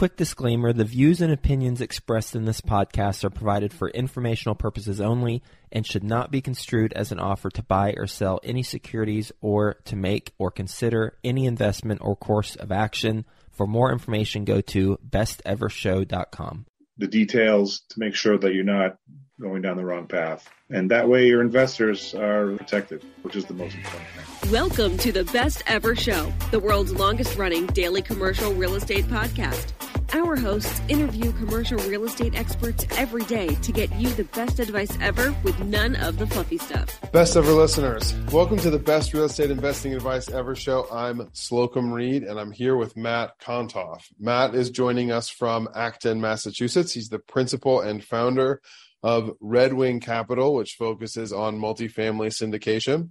Quick disclaimer the views and opinions expressed in this podcast are provided for informational purposes only and should not be construed as an offer to buy or sell any securities or to make or consider any investment or course of action. For more information, go to bestevershow.com. The details to make sure that you're not going down the wrong path. And that way your investors are protected, which is the most important thing. Welcome to the Best Ever Show, the world's longest running daily commercial real estate podcast. Our hosts interview commercial real estate experts every day to get you the best advice ever with none of the fluffy stuff. Best ever listeners, welcome to the Best Real Estate Investing Advice Ever show. I'm Slocomb Reed and I'm here with Matt Kontoff. Matt is joining us from Acton, Massachusetts. He's the principal and founder of Red Wing Capital, which focuses on multifamily syndication.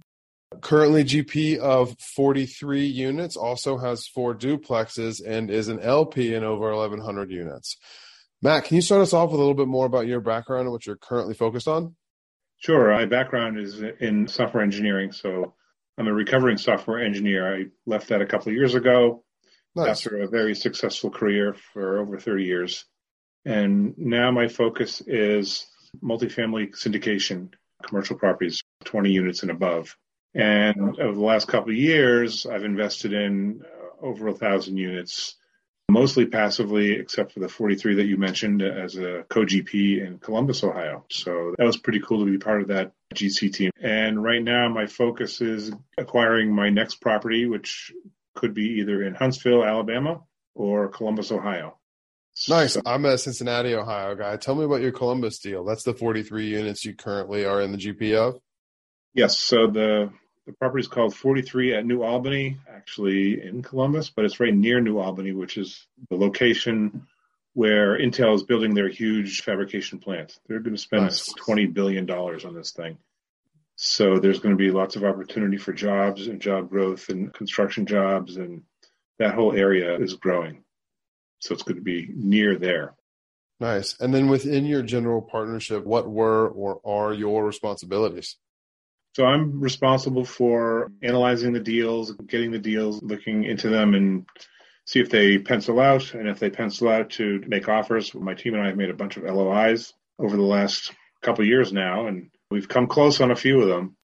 Currently GP of 43 units, also has four duplexes, and is an LP in over 1,100 units. Matt, can you start us off with a little bit more about your background and what you're currently focused on? Sure. My background is in software engineering. So I'm a recovering software engineer. I left that a couple of years ago nice. after a very successful career for over 30 years. And now my focus is multifamily syndication, commercial properties, 20 units and above. And over the last couple of years, I've invested in over a thousand units, mostly passively, except for the 43 that you mentioned as a co-GP in Columbus, Ohio. So that was pretty cool to be part of that GC team. And right now, my focus is acquiring my next property, which could be either in Huntsville, Alabama, or Columbus, Ohio. Nice. I'm a Cincinnati, Ohio guy. Tell me about your Columbus deal. That's the 43 units you currently are in the GP of. Yes. So the the property is called 43 at New Albany, actually in Columbus, but it's right near New Albany, which is the location where Intel is building their huge fabrication plant. They're going to spend nice. $20 billion on this thing. So there's going to be lots of opportunity for jobs and job growth and construction jobs, and that whole area is growing. So it's going to be near there. Nice. And then within your general partnership, what were or are your responsibilities? So I'm responsible for analyzing the deals, getting the deals, looking into them and see if they pencil out. And if they pencil out to make offers, my team and I have made a bunch of LOIs over the last couple years now, and we've come close on a few of them.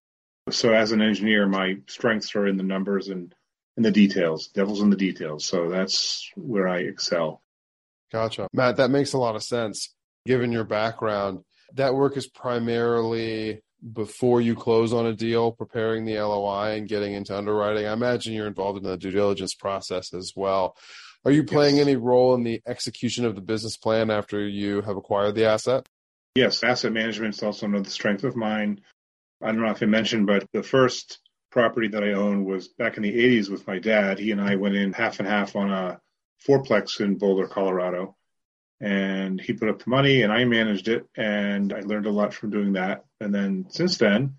So as an engineer, my strengths are in the numbers and in the details, devil's in the details. So that's where I excel. Gotcha. Matt, that makes a lot of sense. given your background, that work is primarily before you close on a deal, preparing the LOI and getting into underwriting. I imagine you're involved in the due diligence process as well. Are you playing yes. any role in the execution of the business plan after you have acquired the asset? Yes, asset management is also another strength of mine. I don't know if I mentioned, but the first property that I owned was back in the 80s with my dad. He and I went in half and half on a fourplex in Boulder, Colorado. And he put up the money and I managed it. And I learned a lot from doing that. And then since then,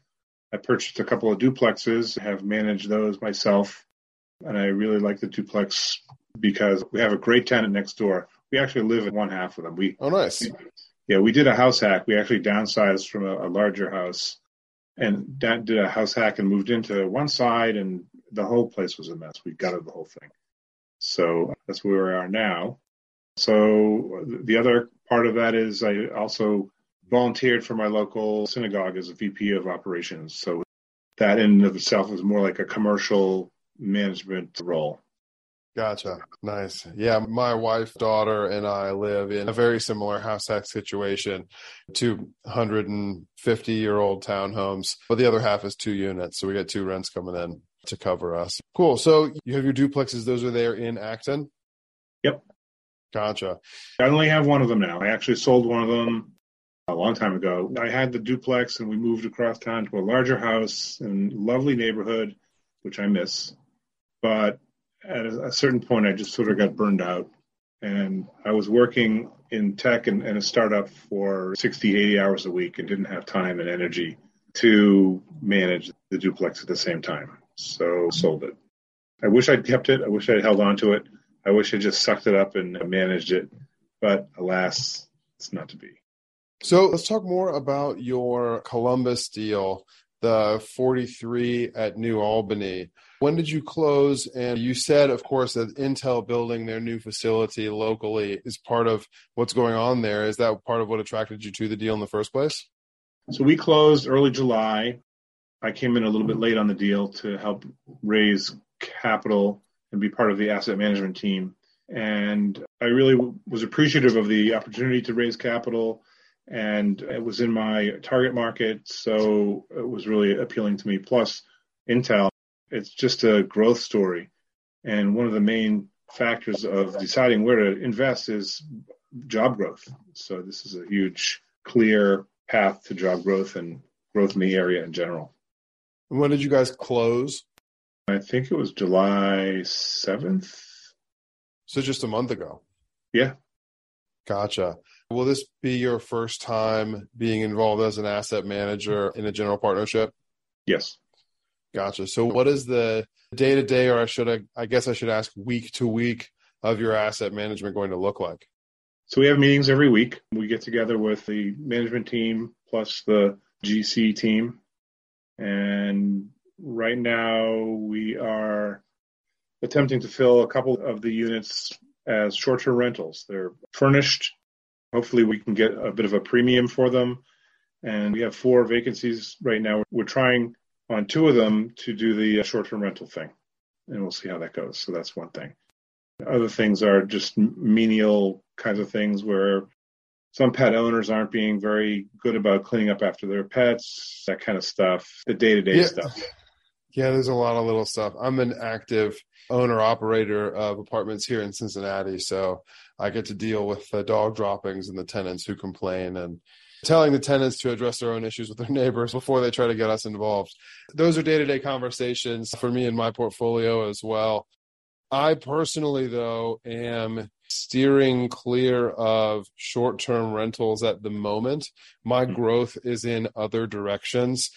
I purchased a couple of duplexes, have managed those myself. And I really like the duplex because we have a great tenant next door. We actually live in one half of them. We Oh nice. Yeah, we did a house hack. We actually downsized from a, a larger house and did a house hack and moved into one side and the whole place was a mess. We gutted the whole thing. So that's where we are now. So the other part of that is I also volunteered for my local synagogue as a VP of operations. So that in and of itself is more like a commercial management role. Gotcha. Nice. Yeah, my wife, daughter, and I live in a very similar house hack situation. 250 year old townhomes, but the other half is two units. So we got two rents coming in to cover us. Cool. So you have your duplexes, those are there in Acton? Yep. Gotcha. I only have one of them now. I actually sold one of them a long time ago. I had the duplex and we moved across town to a larger house in lovely neighborhood, which I miss. But at a, certain point, I just sort of got burned out. And I was working in tech and, and a startup for 60, 80 hours a week and didn't have time and energy to manage the duplex at the same time. So sold it. I wish I'd kept it. I wish I'd held on to it. I wish I just sucked it up and managed it. But alas, it's not to be. So let's talk more about your Columbus deal, the 43 at New Albany. When did you close? And you said, of course, that Intel building their new facility locally is part of what's going on there. Is that part of what attracted you to the deal in the first place? So we closed early July. I came in a little bit late on the deal to help raise capital and be part of the asset management team. And I really was appreciative of the opportunity to raise capital. And it was in my target market. So it was really appealing to me. Plus, Intel it's just a growth story. And one of the main factors of deciding where to invest is job growth. So this is a huge, clear path to job growth and growth in the area in general. when did you guys close? I think it was July 7th. So just a month ago. Yeah. Gotcha. Will this be your first time being involved as an asset manager in a general partnership? Yes. Gotcha. So, what is the day to day, or I should, I, I guess I should ask week to week of your asset management going to look like? So, we have meetings every week. We get together with the management team plus the GC team. And right now, we are attempting to fill a couple of the units as short term rentals. They're furnished. Hopefully, we can get a bit of a premium for them. And we have four vacancies right now. We're trying on two of them to do the uh, short-term rental thing, and we'll see how that goes. So that's one thing. Other things are just menial kinds of things where some pet owners aren't being very good about cleaning up after their pets, that kind of stuff, the day-to-day stuff. Yeah, there's a lot of little stuff. I'm an active owner operator of apartments here in Cincinnati, so I get to deal with the dog droppings and the tenants who complain and telling the tenants to address their own issues with their neighbors before they try to get us involved. Those are day to day conversations for me in my portfolio as well. I personally, though, am steering clear of short term rentals at the moment. My hmm. growth is in other directions.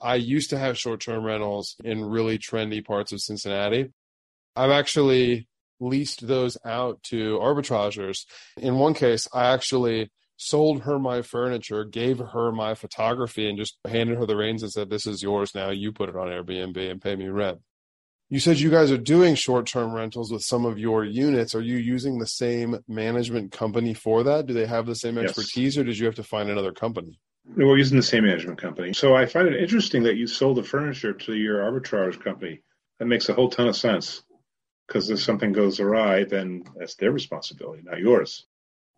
I used to have short term rentals in really trendy parts of Cincinnati. I've actually leased those out to arbitrageurs. In one case, I actually sold her my furniture, gave her my photography, and just handed her the reins and said, This is yours now. You put it on Airbnb and pay me rent. You said you guys are doing short term rentals with some of your units. Are you using the same management company for that? Do they have the same expertise yes. or did you have to find another company? We're using the same management company. So I find it interesting that you sold the furniture to your arbitrage company. That makes a whole ton of sense because if something goes awry, then that's their responsibility, not yours.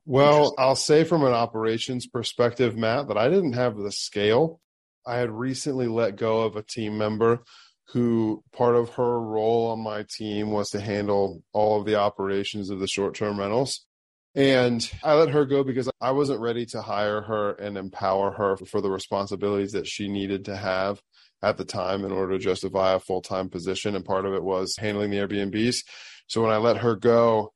Well, I'll say from an operations perspective, Matt, that I didn't have the scale. I had recently let go of a team member who part of her role on my team was to handle all of the operations of the short term rentals. And I let her go because I wasn't ready to hire her and empower her for the responsibilities that she needed to have at the time in order to justify a full time position. And part of it was handling the Airbnbs. So when I let her go,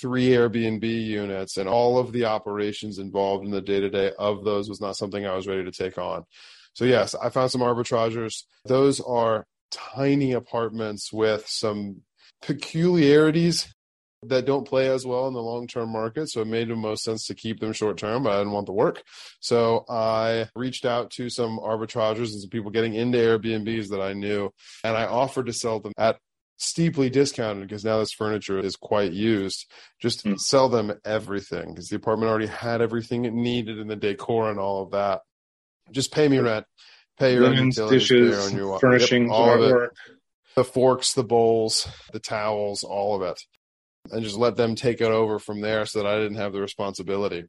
three Airbnb units and all of the operations involved in the day to day of those was not something I was ready to take on. So, yes, I found some arbitragers. Those are tiny apartments with some peculiarities that don't play as well in the long term market. So it made the most sense to keep them short term, but I didn't want the work. So I reached out to some arbitragers and some people getting into Airbnbs that I knew, and I offered to sell them at steeply discounted because now this furniture is quite used. Just mm. sell them everything because the apartment already had everything it needed in the decor and all of that. Just pay me rent, pay your Linens, dishes, on your furnishings, yep, all of it. The forks, the bowls, the towels, all of it and just let them take it over from there so that I didn't have the responsibility.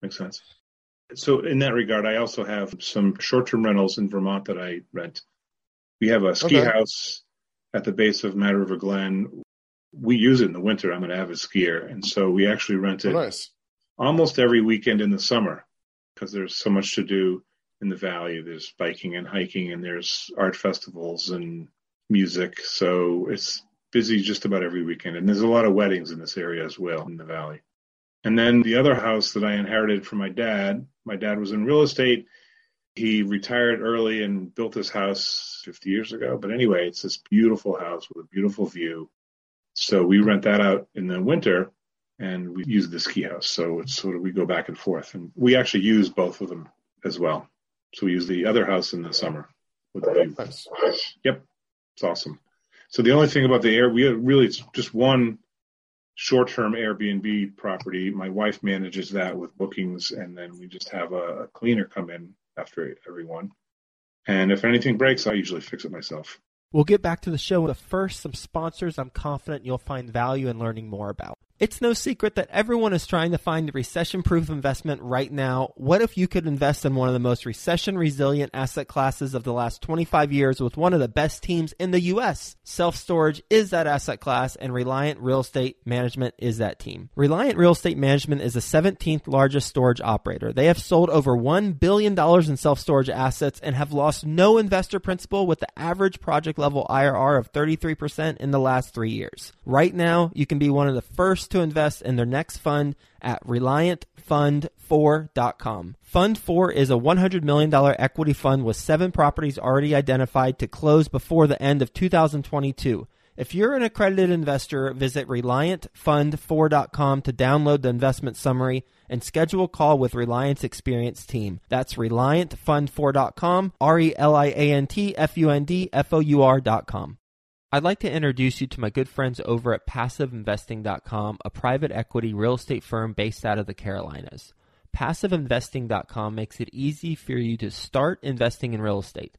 Makes sense. So, in that regard, I also have some short term rentals in Vermont that I rent. We have a ski okay. house at the base of Mad River Glen. We use it in the winter. I'm an avid skier. And so we actually rent it oh, nice. almost every weekend in the summer because there's so much to do in the valley. There's biking and hiking, and there's art festivals and music. So it's busy just about every weekend. And there's a lot of weddings in this area as well in the valley. And then the other house that I inherited from my dad, my dad was in real estate. He retired early and built this house 50 years ago. But anyway, it's this beautiful house with a beautiful view. So we rent that out in the winter and we use the ski house. So it's sort of we go back and forth. And we actually use both of them as well. So we use the other house in the summer with the view. Nice. Yep. It's awesome. So the only thing about the air, we really it's just one short-term Airbnb property. My wife manages that with bookings, and then we just have a, a cleaner come in after everyone. And if anything breaks, I usually fix it myself. We'll get back to the show, but first, some sponsors I'm confident you'll find value in learning more about. It's no secret that everyone is trying to find a recession proof investment right now. What if you could invest in one of the most recession resilient asset classes of the last 25 years with one of the best teams in the U.S.? Self storage is that asset class, and Reliant Real Estate Management is that team. Reliant Real Estate Management is the 17th largest storage operator. They have sold over $1 billion in self storage assets and have lost no investor principal with the average project level IRR of 33% in the last three years. Right now, you can be one of the first to invest in their next fund at ReliantFund4.com. Fund 4 is a $100 million equity fund with seven properties already identified to close before the end of 2022. If you're an accredited investor, visit ReliantFund4.com to download the investment summary and schedule a call with Reliant's experienced team. That's ReliantFund4.com, R E L I A N T F U N D F O U R.com. I'd like to introduce you to my good friends over at PassiveInvesting.com, a private equity real estate firm based out of the Carolinas. PassiveInvesting.com makes it easy for you to start investing in real estate.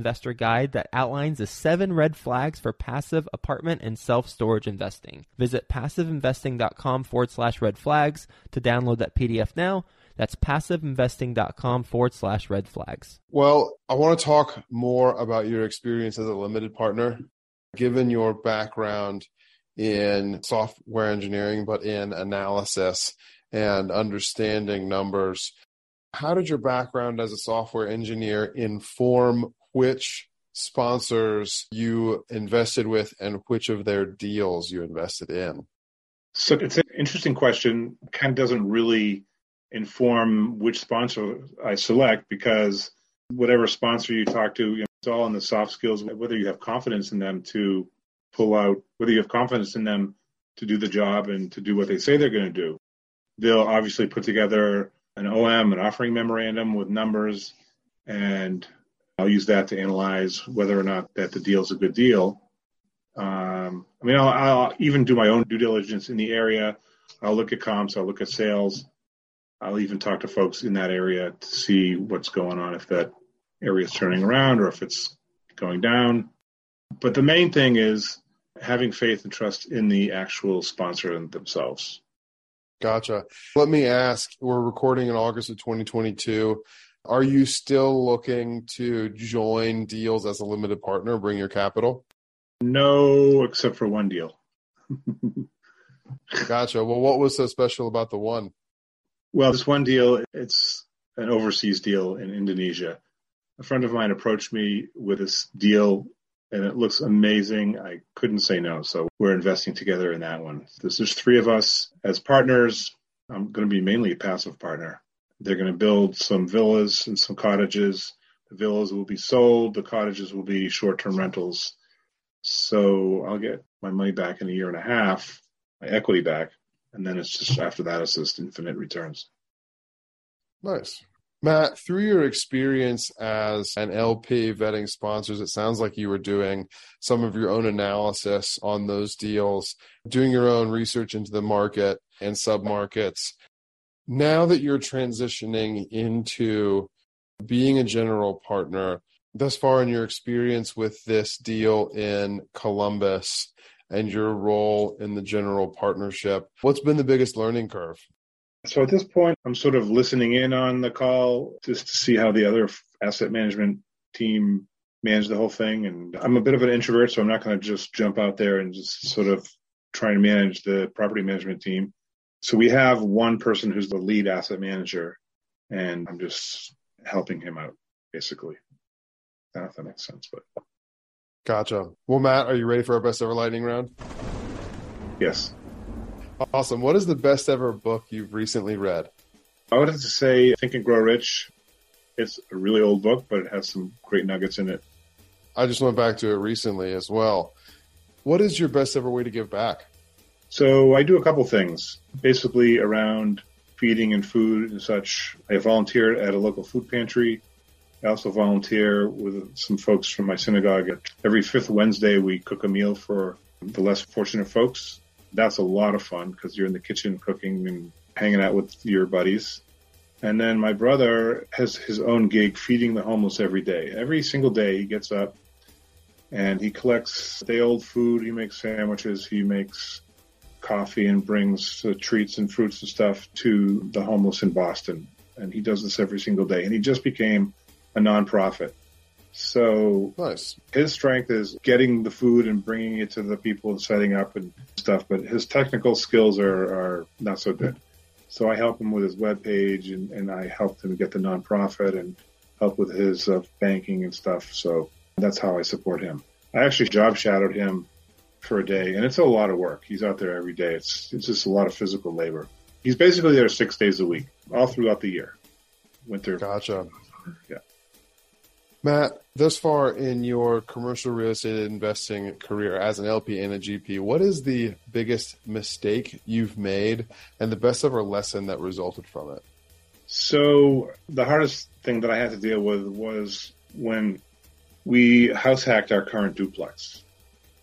investor guide that outlines the seven red flags for passive apartment and self storage investing. Visit passiveinvesting.com forward slash red flags to download that PDF now. That's passiveinvesting.com forward slash red flags. Well, I want to talk more about your experience as a limited partner. Given your background in software engineering, but in analysis and understanding numbers, how did your background as a software engineer inform which sponsors you invested with and which of their deals you invested in? So it's an interesting question. Kind of doesn't really inform which sponsor I select because whatever sponsor you talk to, you know, it's all in the soft skills, whether you have confidence in them to pull out, whether you have confidence in them to do the job and to do what they say they're going to do. They'll obviously put together an OM, an offering memorandum with numbers, and I'll use that to analyze whether or not that the deal is a good deal. Um, I mean, I'll, I'll, even do my own due diligence in the area. I'll look at comps. I'll look at sales. I'll even talk to folks in that area to see what's going on, if that area is turning around or if it's going down. But the main thing is having faith and trust in the actual sponsor themselves. Gotcha. Let me ask we're recording in August of 2022. Are you still looking to join deals as a limited partner, bring your capital? No, except for one deal. gotcha. Well, what was so special about the one? Well, this one deal, it's an overseas deal in Indonesia. A friend of mine approached me with this deal and it looks amazing. I couldn't say no. So we're investing together in that one. There's, there's three of us as partners. I'm going to be mainly a passive partner. They're going to build some villas and some cottages. The villas will be sold. The cottages will be short-term rentals. So I'll get my money back in a year and a half, my equity back, and then it's just after that it's just infinite returns. Nice. Matt, through your experience as an LP vetting sponsors, it sounds like you were doing some of your own analysis on those deals, doing your own research into the market and submarkets. Now that you're transitioning into being a general partner, thus far in your experience with this deal in Columbus and your role in the general partnership, what's been the biggest learning curve? So at this point, I'm sort of listening in on the call just to see how the other asset management team manage the whole thing. And I'm a bit of an introvert, so I'm not going to just jump out there and just sort of try to manage the property management team. So we have one person who's the lead asset manager, and I'm just helping him out, basically. I don't know if that makes sense, but. Gotcha. Well, Matt, are you ready for our best ever lightning round? Yes. Awesome. What is the best ever book you've recently read? I would have to say Think and Grow Rich. It's a really old book, but it has some great nuggets in it. I just went back to it recently as well. What is your best ever way to give back? So I do a couple things, basically around feeding and food and such. I volunteer at a local food pantry. I also volunteer with some folks from my synagogue. Every fifth Wednesday, we cook a meal for the less fortunate folks that's a lot of fun because you're in the kitchen cooking and hanging out with your buddies. And then my brother has his own gig feeding the homeless every day. Every single day he gets up and he collects day old food. He makes sandwiches. He makes coffee and brings uh, treats and fruits and stuff to the homeless in Boston. And he does this every single day. And he just became a nonprofit. So nice. his strength is getting the food and bringing it to the people and setting up and stuff, but his technical skills are, are not so good. So I help him with his web page and, and I help him get the nonprofit and help with his uh, banking and stuff. So that's how I support him. I actually job shadowed him for a day and it's a lot of work. He's out there every day. It's, it's just a lot of physical labor. He's basically there six days a week, all throughout the year. Winter. Gotcha. Yeah. Matt, thus far in your commercial real estate investing career as an LP and a GP, what is the biggest mistake you've made and the best ever lesson that resulted from it? So, the hardest thing that I had to deal with was when we house hacked our current duplex.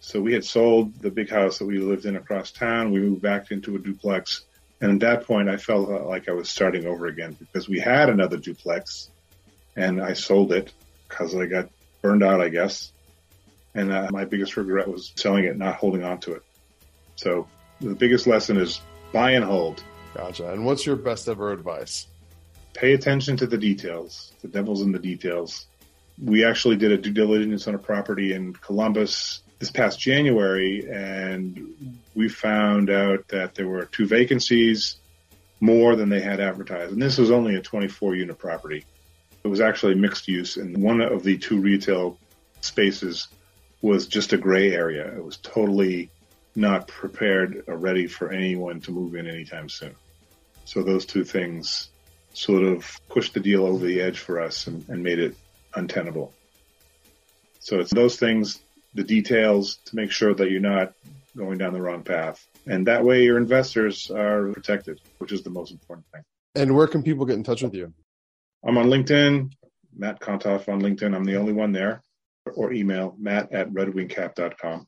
So, we had sold the big house that we lived in across town. We moved back into a duplex. And at that point, I felt like I was starting over again because we had another duplex and I sold it because I got burned out, I guess. And uh, my biggest regret was selling it, not holding on to it. So the biggest lesson is buy and hold. Gotcha. And what's your best ever advice? Pay attention to the details. The devil's in the details. We actually did a due diligence on a property in Columbus this past January, and we found out that there were two vacancies more than they had advertised. And this was only a 24 unit property. It was actually mixed use, and one of the two retail spaces was just a gray area. It was totally not prepared or ready for anyone to move in anytime soon. So those two things sort of pushed the deal over the edge for us and, and made it untenable. So it's those things, the details to make sure that you're not going down the wrong path. And that way your investors are protected, which is the most important thing. And where can people get in touch with you? I'm on LinkedIn, Matt Kontoff on LinkedIn. I'm the only one there. Or email matt at redwingcap.com.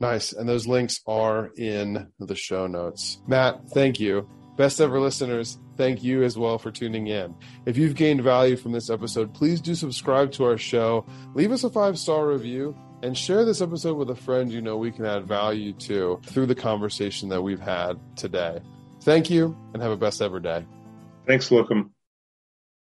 Nice. And those links are in the show notes. Matt, thank you. Best ever listeners, thank you as well for tuning in. If you've gained value from this episode, please do subscribe to our show, leave us a five star review, and share this episode with a friend you know we can add value to through the conversation that we've had today. Thank you and have a best ever day. Thanks, Slocomb.